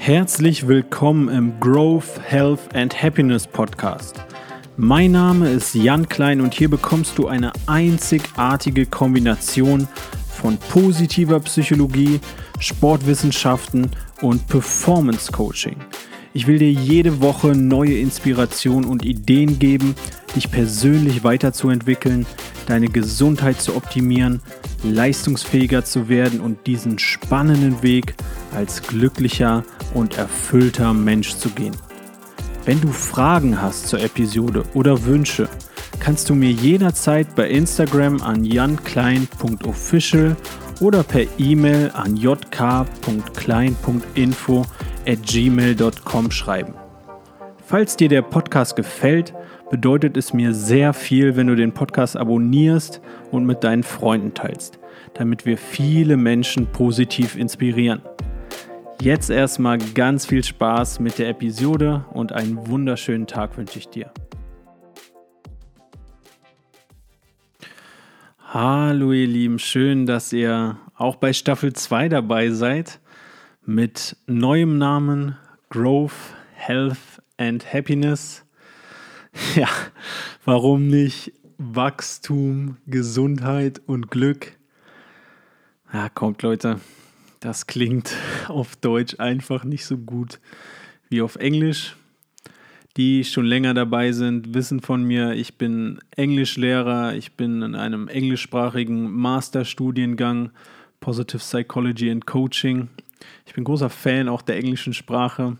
Herzlich willkommen im Growth, Health and Happiness Podcast. Mein Name ist Jan Klein und hier bekommst du eine einzigartige Kombination von positiver Psychologie, Sportwissenschaften und Performance Coaching. Ich will dir jede Woche neue Inspiration und Ideen geben, dich persönlich weiterzuentwickeln, deine Gesundheit zu optimieren, leistungsfähiger zu werden und diesen spannenden Weg als glücklicher und erfüllter Mensch zu gehen. Wenn du Fragen hast zur Episode oder Wünsche, kannst du mir jederzeit bei Instagram an janklein.official oder per E-Mail an jk.klein.info at gmail.com schreiben. Falls dir der Podcast gefällt, bedeutet es mir sehr viel, wenn du den Podcast abonnierst und mit deinen Freunden teilst, damit wir viele Menschen positiv inspirieren. Jetzt erstmal ganz viel Spaß mit der Episode und einen wunderschönen Tag wünsche ich dir. Hallo ihr Lieben, schön, dass ihr auch bei Staffel 2 dabei seid mit neuem Namen Growth, Health and Happiness. Ja, warum nicht Wachstum, Gesundheit und Glück? Ja, kommt Leute, das klingt auf Deutsch einfach nicht so gut wie auf Englisch. Die schon länger dabei sind, wissen von mir, ich bin Englischlehrer, ich bin in einem englischsprachigen Masterstudiengang Positive Psychology and Coaching. Ich bin großer Fan auch der englischen Sprache.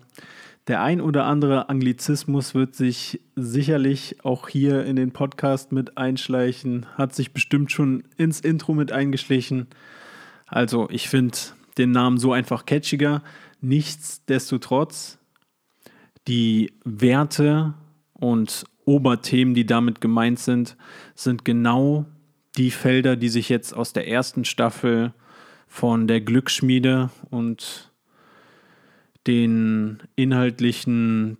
Der ein oder andere Anglizismus wird sich sicherlich auch hier in den Podcast mit einschleichen, hat sich bestimmt schon ins Intro mit eingeschlichen. Also ich finde den Namen so einfach catchiger. Nichtsdestotrotz, die Werte und Oberthemen, die damit gemeint sind, sind genau die Felder, die sich jetzt aus der ersten Staffel von der Glücksschmiede und den inhaltlichen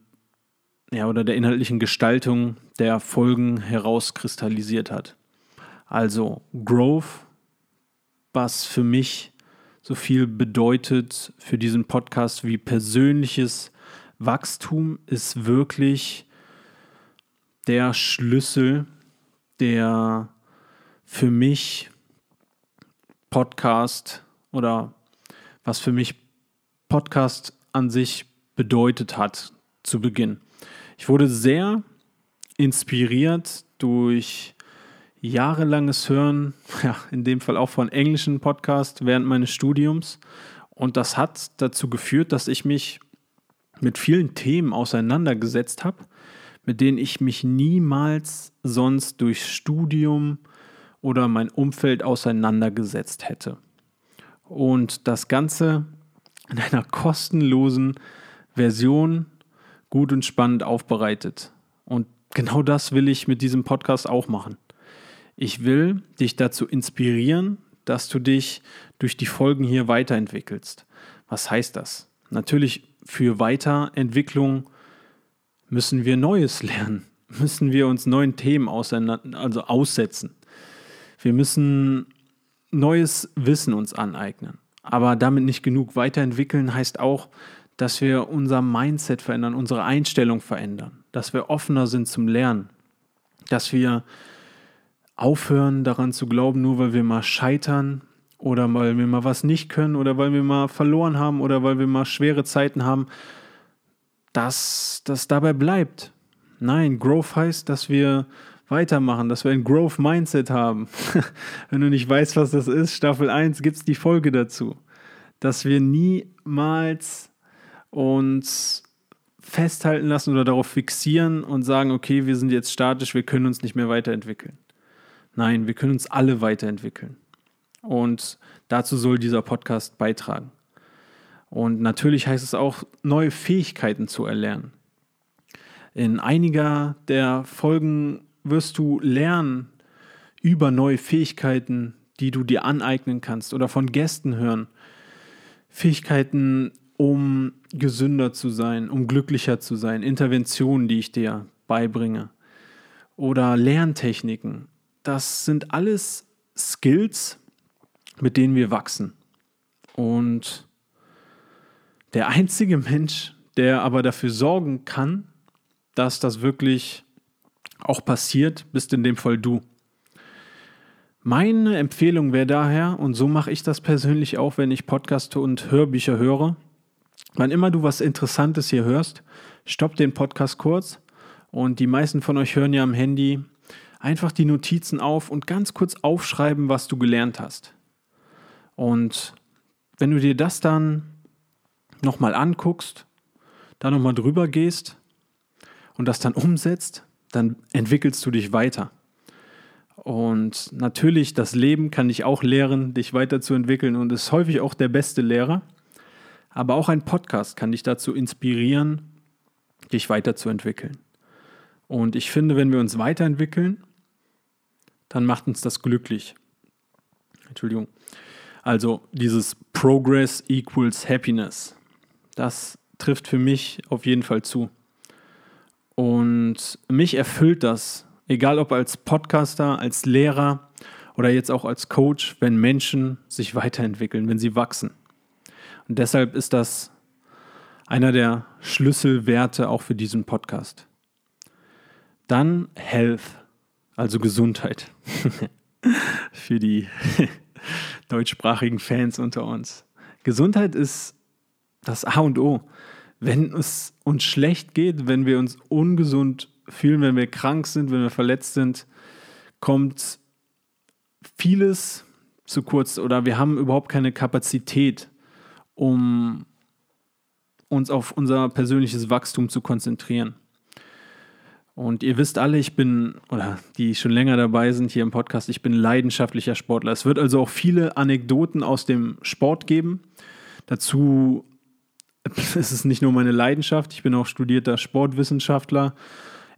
ja, oder der inhaltlichen Gestaltung der Folgen herauskristallisiert hat. Also Growth, was für mich so viel bedeutet für diesen Podcast wie persönliches Wachstum, ist wirklich der Schlüssel, der für mich Podcast oder was für mich Podcast an sich bedeutet hat zu Beginn. Ich wurde sehr inspiriert durch jahrelanges Hören, ja, in dem Fall auch von englischen Podcasts während meines Studiums. Und das hat dazu geführt, dass ich mich mit vielen Themen auseinandergesetzt habe, mit denen ich mich niemals sonst durch Studium oder mein Umfeld auseinandergesetzt hätte. Und das Ganze in einer kostenlosen Version gut und spannend aufbereitet. Und genau das will ich mit diesem Podcast auch machen. Ich will dich dazu inspirieren, dass du dich durch die Folgen hier weiterentwickelst. Was heißt das? Natürlich für Weiterentwicklung müssen wir Neues lernen, müssen wir uns neuen Themen also aussetzen. Wir müssen neues Wissen uns aneignen. Aber damit nicht genug. Weiterentwickeln heißt auch, dass wir unser Mindset verändern, unsere Einstellung verändern, dass wir offener sind zum Lernen, dass wir aufhören daran zu glauben, nur weil wir mal scheitern oder weil wir mal was nicht können oder weil wir mal verloren haben oder weil wir mal schwere Zeiten haben, dass das dabei bleibt. Nein, Growth heißt, dass wir weitermachen, dass wir ein Growth Mindset haben. Wenn du nicht weißt, was das ist, Staffel 1 gibt es die Folge dazu. Dass wir niemals uns festhalten lassen oder darauf fixieren und sagen, okay, wir sind jetzt statisch, wir können uns nicht mehr weiterentwickeln. Nein, wir können uns alle weiterentwickeln. Und dazu soll dieser Podcast beitragen. Und natürlich heißt es auch, neue Fähigkeiten zu erlernen. In einiger der Folgen wirst du lernen über neue Fähigkeiten, die du dir aneignen kannst oder von Gästen hören. Fähigkeiten, um gesünder zu sein, um glücklicher zu sein, Interventionen, die ich dir beibringe oder Lerntechniken. Das sind alles Skills, mit denen wir wachsen. Und Der einzige Mensch, der aber dafür sorgen kann, dass das wirklich auch passiert, bist in dem Fall du. Meine Empfehlung wäre daher, und so mache ich das persönlich auch, wenn ich Podcaste und Hörbücher höre, wann immer du was Interessantes hier hörst, stopp den Podcast kurz und die meisten von euch hören ja am Handy einfach die Notizen auf und ganz kurz aufschreiben, was du gelernt hast. Und wenn du dir das dann nochmal anguckst, da nochmal drüber gehst und das dann umsetzt, dann entwickelst du dich weiter. Und natürlich, das Leben kann dich auch lehren, dich weiterzuentwickeln und ist häufig auch der beste Lehrer. Aber auch ein Podcast kann dich dazu inspirieren, dich weiterzuentwickeln. Und ich finde, wenn wir uns weiterentwickeln, dann macht uns das glücklich. Entschuldigung. Also dieses Progress equals Happiness. Das trifft für mich auf jeden Fall zu. Und mich erfüllt das, egal ob als Podcaster, als Lehrer oder jetzt auch als Coach, wenn Menschen sich weiterentwickeln, wenn sie wachsen. Und deshalb ist das einer der Schlüsselwerte auch für diesen Podcast. Dann Health, also Gesundheit. für die deutschsprachigen Fans unter uns. Gesundheit ist das A und O. Wenn es uns schlecht geht, wenn wir uns ungesund fühlen, wenn wir krank sind, wenn wir verletzt sind, kommt vieles zu kurz oder wir haben überhaupt keine Kapazität, um uns auf unser persönliches Wachstum zu konzentrieren. Und ihr wisst alle, ich bin, oder die schon länger dabei sind hier im Podcast, ich bin leidenschaftlicher Sportler. Es wird also auch viele Anekdoten aus dem Sport geben. Dazu ist es nicht nur meine Leidenschaft, ich bin auch studierter Sportwissenschaftler.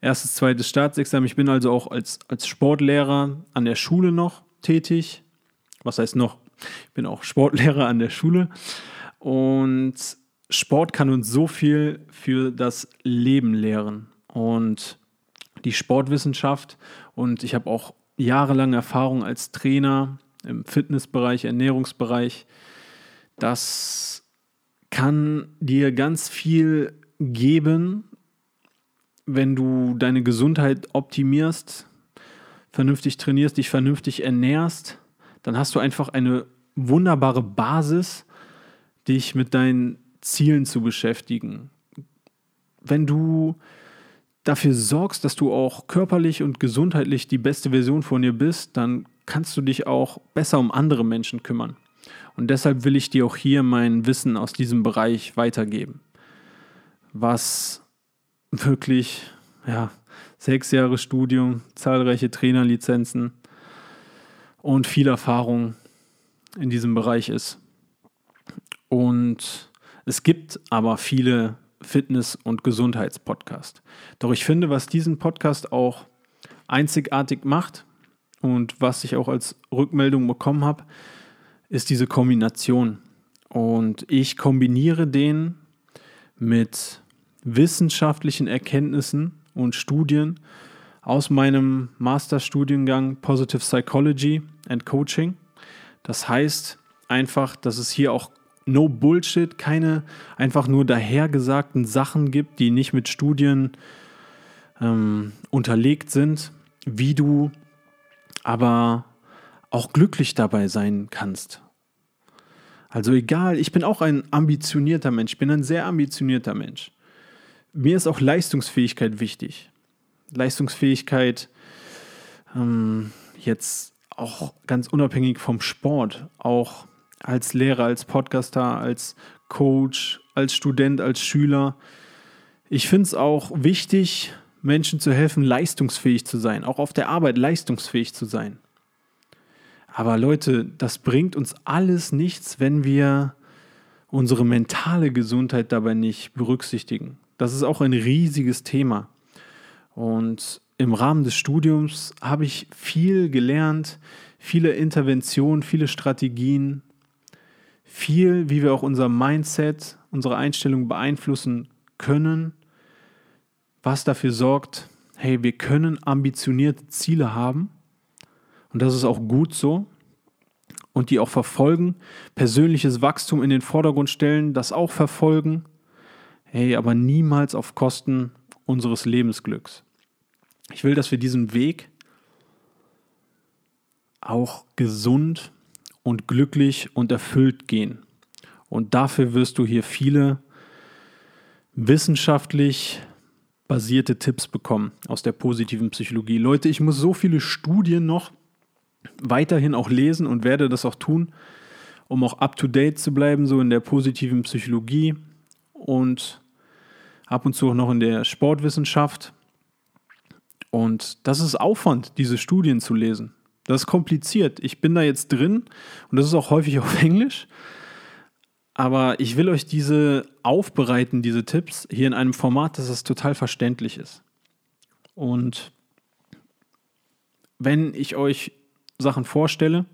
Erstes, zweites Staatsexamen. Ich bin also auch als, als Sportlehrer an der Schule noch tätig. Was heißt noch? Ich bin auch Sportlehrer an der Schule. Und Sport kann uns so viel für das Leben lehren. Und die Sportwissenschaft und ich habe auch jahrelange Erfahrung als Trainer im Fitnessbereich, Ernährungsbereich. Das kann dir ganz viel geben, wenn du deine Gesundheit optimierst, vernünftig trainierst, dich vernünftig ernährst, dann hast du einfach eine wunderbare Basis, dich mit deinen Zielen zu beschäftigen. Wenn du dafür sorgst, dass du auch körperlich und gesundheitlich die beste Version von dir bist, dann kannst du dich auch besser um andere Menschen kümmern. Und deshalb will ich dir auch hier mein Wissen aus diesem Bereich weitergeben. Was wirklich, ja, sechs Jahre Studium, zahlreiche Trainerlizenzen und viel Erfahrung in diesem Bereich ist. Und es gibt aber viele Fitness- und Gesundheitspodcast. Doch ich finde, was diesen Podcast auch einzigartig macht und was ich auch als Rückmeldung bekommen habe, ist diese Kombination. Und ich kombiniere den mit wissenschaftlichen Erkenntnissen und Studien aus meinem Masterstudiengang Positive Psychology and Coaching. Das heißt einfach, dass es hier auch no Bullshit, keine einfach nur dahergesagten Sachen gibt, die nicht mit Studien ähm, unterlegt sind, wie du aber auch glücklich dabei sein kannst. Also egal, ich bin auch ein ambitionierter Mensch, ich bin ein sehr ambitionierter Mensch. Mir ist auch Leistungsfähigkeit wichtig. Leistungsfähigkeit ähm, jetzt auch ganz unabhängig vom Sport, auch als Lehrer, als Podcaster, als Coach, als Student, als Schüler. Ich finde es auch wichtig, Menschen zu helfen, leistungsfähig zu sein, auch auf der Arbeit leistungsfähig zu sein. Aber Leute, das bringt uns alles nichts, wenn wir unsere mentale Gesundheit dabei nicht berücksichtigen. Das ist auch ein riesiges Thema. Und im Rahmen des Studiums habe ich viel gelernt, viele Interventionen, viele Strategien, viel, wie wir auch unser Mindset, unsere Einstellung beeinflussen können, was dafür sorgt, hey, wir können ambitionierte Ziele haben und das ist auch gut so. und die auch verfolgen, persönliches Wachstum in den Vordergrund stellen, das auch verfolgen, hey, aber niemals auf Kosten unseres Lebensglücks. Ich will, dass wir diesen Weg auch gesund und glücklich und erfüllt gehen. Und dafür wirst du hier viele wissenschaftlich basierte Tipps bekommen aus der positiven Psychologie. Leute, ich muss so viele Studien noch weiterhin auch lesen und werde das auch tun, um auch up-to-date zu bleiben, so in der positiven Psychologie und ab und zu auch noch in der Sportwissenschaft. Und das ist Aufwand, diese Studien zu lesen. Das ist kompliziert. Ich bin da jetzt drin und das ist auch häufig auf Englisch. Aber ich will euch diese aufbereiten, diese Tipps, hier in einem Format, dass es total verständlich ist. Und wenn ich euch Sachen vorstelle,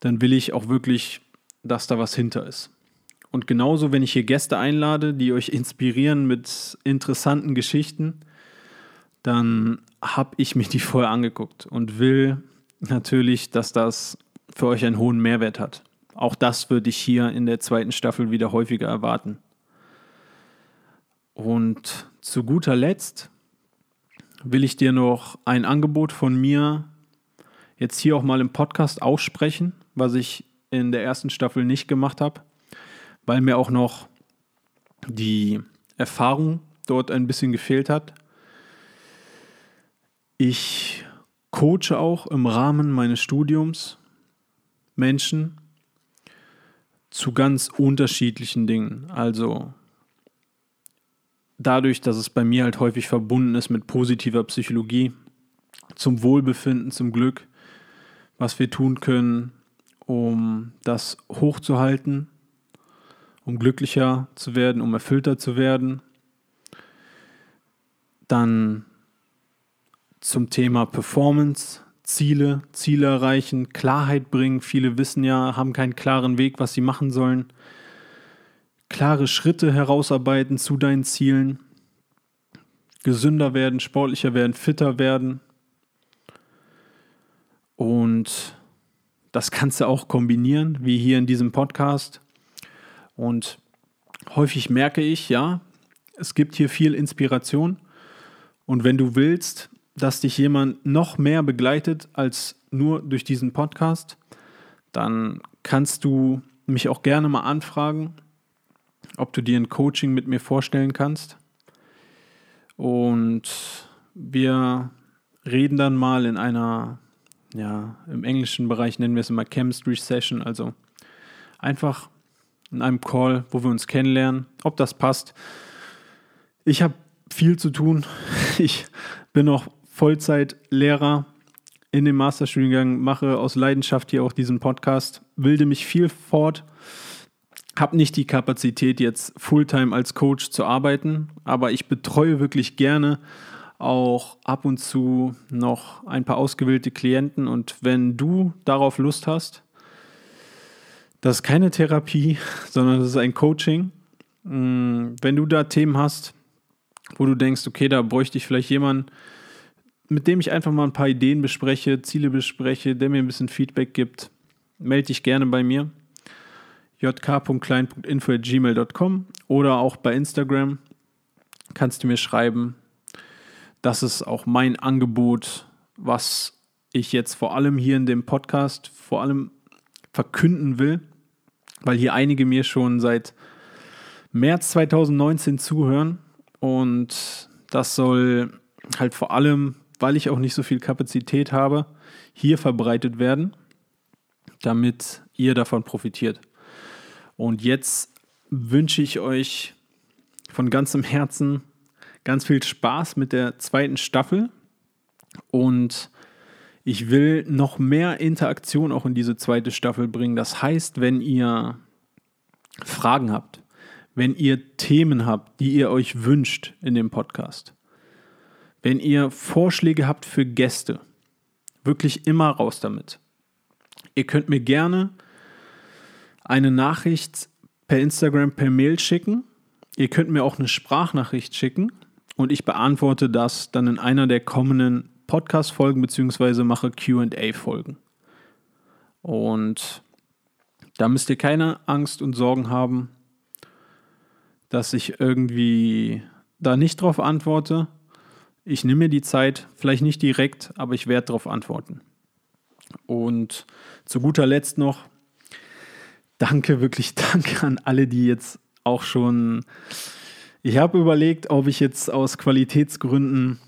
dann will ich auch wirklich, dass da was hinter ist. Und genauso, wenn ich hier Gäste einlade, die euch inspirieren mit interessanten Geschichten, dann habe ich mir die vorher angeguckt und will natürlich, dass das für euch einen hohen Mehrwert hat. Auch das würde ich hier in der zweiten Staffel wieder häufiger erwarten. Und zu guter Letzt will ich dir noch ein Angebot von mir jetzt hier auch mal im Podcast aussprechen, was ich in der ersten Staffel nicht gemacht habe, weil mir auch noch die Erfahrung dort ein bisschen gefehlt hat. Ich coache auch im Rahmen meines Studiums Menschen zu ganz unterschiedlichen Dingen. Also dadurch, dass es bei mir halt häufig verbunden ist mit positiver Psychologie, zum Wohlbefinden, zum Glück, was wir tun können, um das hochzuhalten, um glücklicher zu werden, um erfüllter zu werden. Dann zum Thema Performance, Ziele, Ziele erreichen, Klarheit bringen. Viele wissen ja, haben keinen klaren Weg, was sie machen sollen. Klare Schritte herausarbeiten zu deinen Zielen. Gesünder werden, sportlicher werden, fitter werden. Und das kannst du auch kombinieren, wie hier in diesem Podcast. Und häufig merke ich, ja, es gibt hier viel Inspiration. Und wenn du willst, dass dich jemand noch mehr begleitet als nur durch diesen Podcast, dann kannst du mich auch gerne mal anfragen, ob du dir ein Coaching mit mir vorstellen kannst. Und wir reden dann mal in einer, ja, im englischen Bereich nennen wir es immer Chemistry Session, also einfach in einem Call, wo wir uns kennenlernen, ob das passt. Ich habe viel zu tun. Ich bin noch Vollzeitlehrer in dem Masterstudiengang, mache aus Leidenschaft hier auch diesen Podcast, wilde mich viel fort, habe nicht die Kapazität, jetzt Fulltime als Coach zu arbeiten, aber ich betreue wirklich gerne auch ab und zu noch ein paar ausgewählte Klienten und wenn du darauf Lust hast, das ist keine Therapie, sondern das ist ein Coaching. Mm, wenn du da Themen hast, wo du denkst, okay, da bräuchte ich vielleicht jemanden, mit dem ich einfach mal ein paar Ideen bespreche, Ziele bespreche, der mir ein bisschen Feedback gibt, melde dich gerne bei mir. jk.klein.info.gmail.com oder auch bei Instagram kannst du mir schreiben. Das ist auch mein Angebot, was ich jetzt vor allem hier in dem Podcast vor allem verkünden will, weil hier einige mir schon seit März 2019 zuhören und das soll halt vor allem weil ich auch nicht so viel Kapazität habe, hier verbreitet werden, damit ihr davon profitiert. Und jetzt wünsche ich euch von ganzem Herzen ganz viel Spaß mit der zweiten Staffel und ich will noch mehr Interaktion auch in diese zweite Staffel bringen. Das heißt, wenn ihr Fragen habt, wenn ihr Themen habt, die ihr euch wünscht in dem Podcast, wenn ihr Vorschläge habt für Gäste, wirklich immer raus damit. Ihr könnt mir gerne eine Nachricht per Instagram, per Mail schicken. Ihr könnt mir auch eine Sprachnachricht schicken und ich beantworte das dann in einer der kommenden Podcast-Folgen beziehungsweise mache QA-Folgen. Und da müsst ihr keine Angst und Sorgen haben, dass ich irgendwie da nicht drauf antworte. Ich nehme mir die Zeit, vielleicht nicht direkt, aber ich werde darauf antworten. Und zu guter Letzt noch, danke, wirklich danke an alle, die jetzt auch schon. Ich habe überlegt, ob ich jetzt aus Qualitätsgründen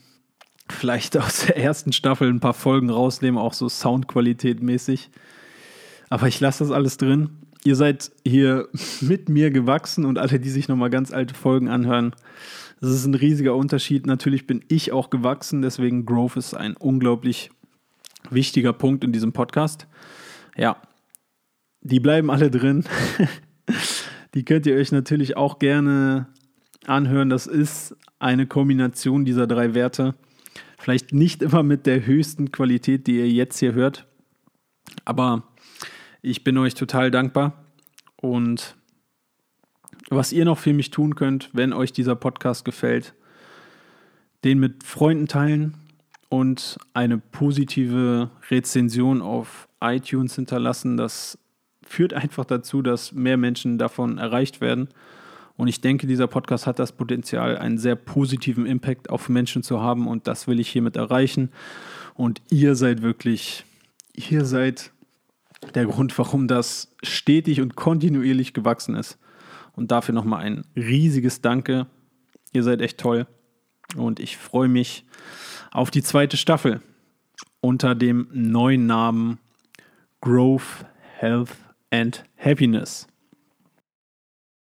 vielleicht aus der ersten Staffel ein paar Folgen rausnehme, auch so Soundqualität mäßig. Aber ich lasse das alles drin. Ihr seid hier mit mir gewachsen und alle, die sich nochmal ganz alte Folgen anhören, das ist ein riesiger Unterschied. Natürlich bin ich auch gewachsen, deswegen Growth ist ein unglaublich wichtiger Punkt in diesem Podcast. Ja, die bleiben alle drin. die könnt ihr euch natürlich auch gerne anhören. Das ist eine Kombination dieser drei Werte. Vielleicht nicht immer mit der höchsten Qualität, die ihr jetzt hier hört. Aber ich bin euch total dankbar. Und was ihr noch für mich tun könnt, wenn euch dieser Podcast gefällt, den mit Freunden teilen und eine positive Rezension auf iTunes hinterlassen. Das führt einfach dazu, dass mehr Menschen davon erreicht werden. Und ich denke, dieser Podcast hat das Potenzial, einen sehr positiven Impact auf Menschen zu haben und das will ich hiermit erreichen. Und ihr seid wirklich, ihr seid der Grund, warum das stetig und kontinuierlich gewachsen ist. Und dafür nochmal ein riesiges Danke. Ihr seid echt toll. Und ich freue mich auf die zweite Staffel unter dem neuen Namen Growth, Health and Happiness.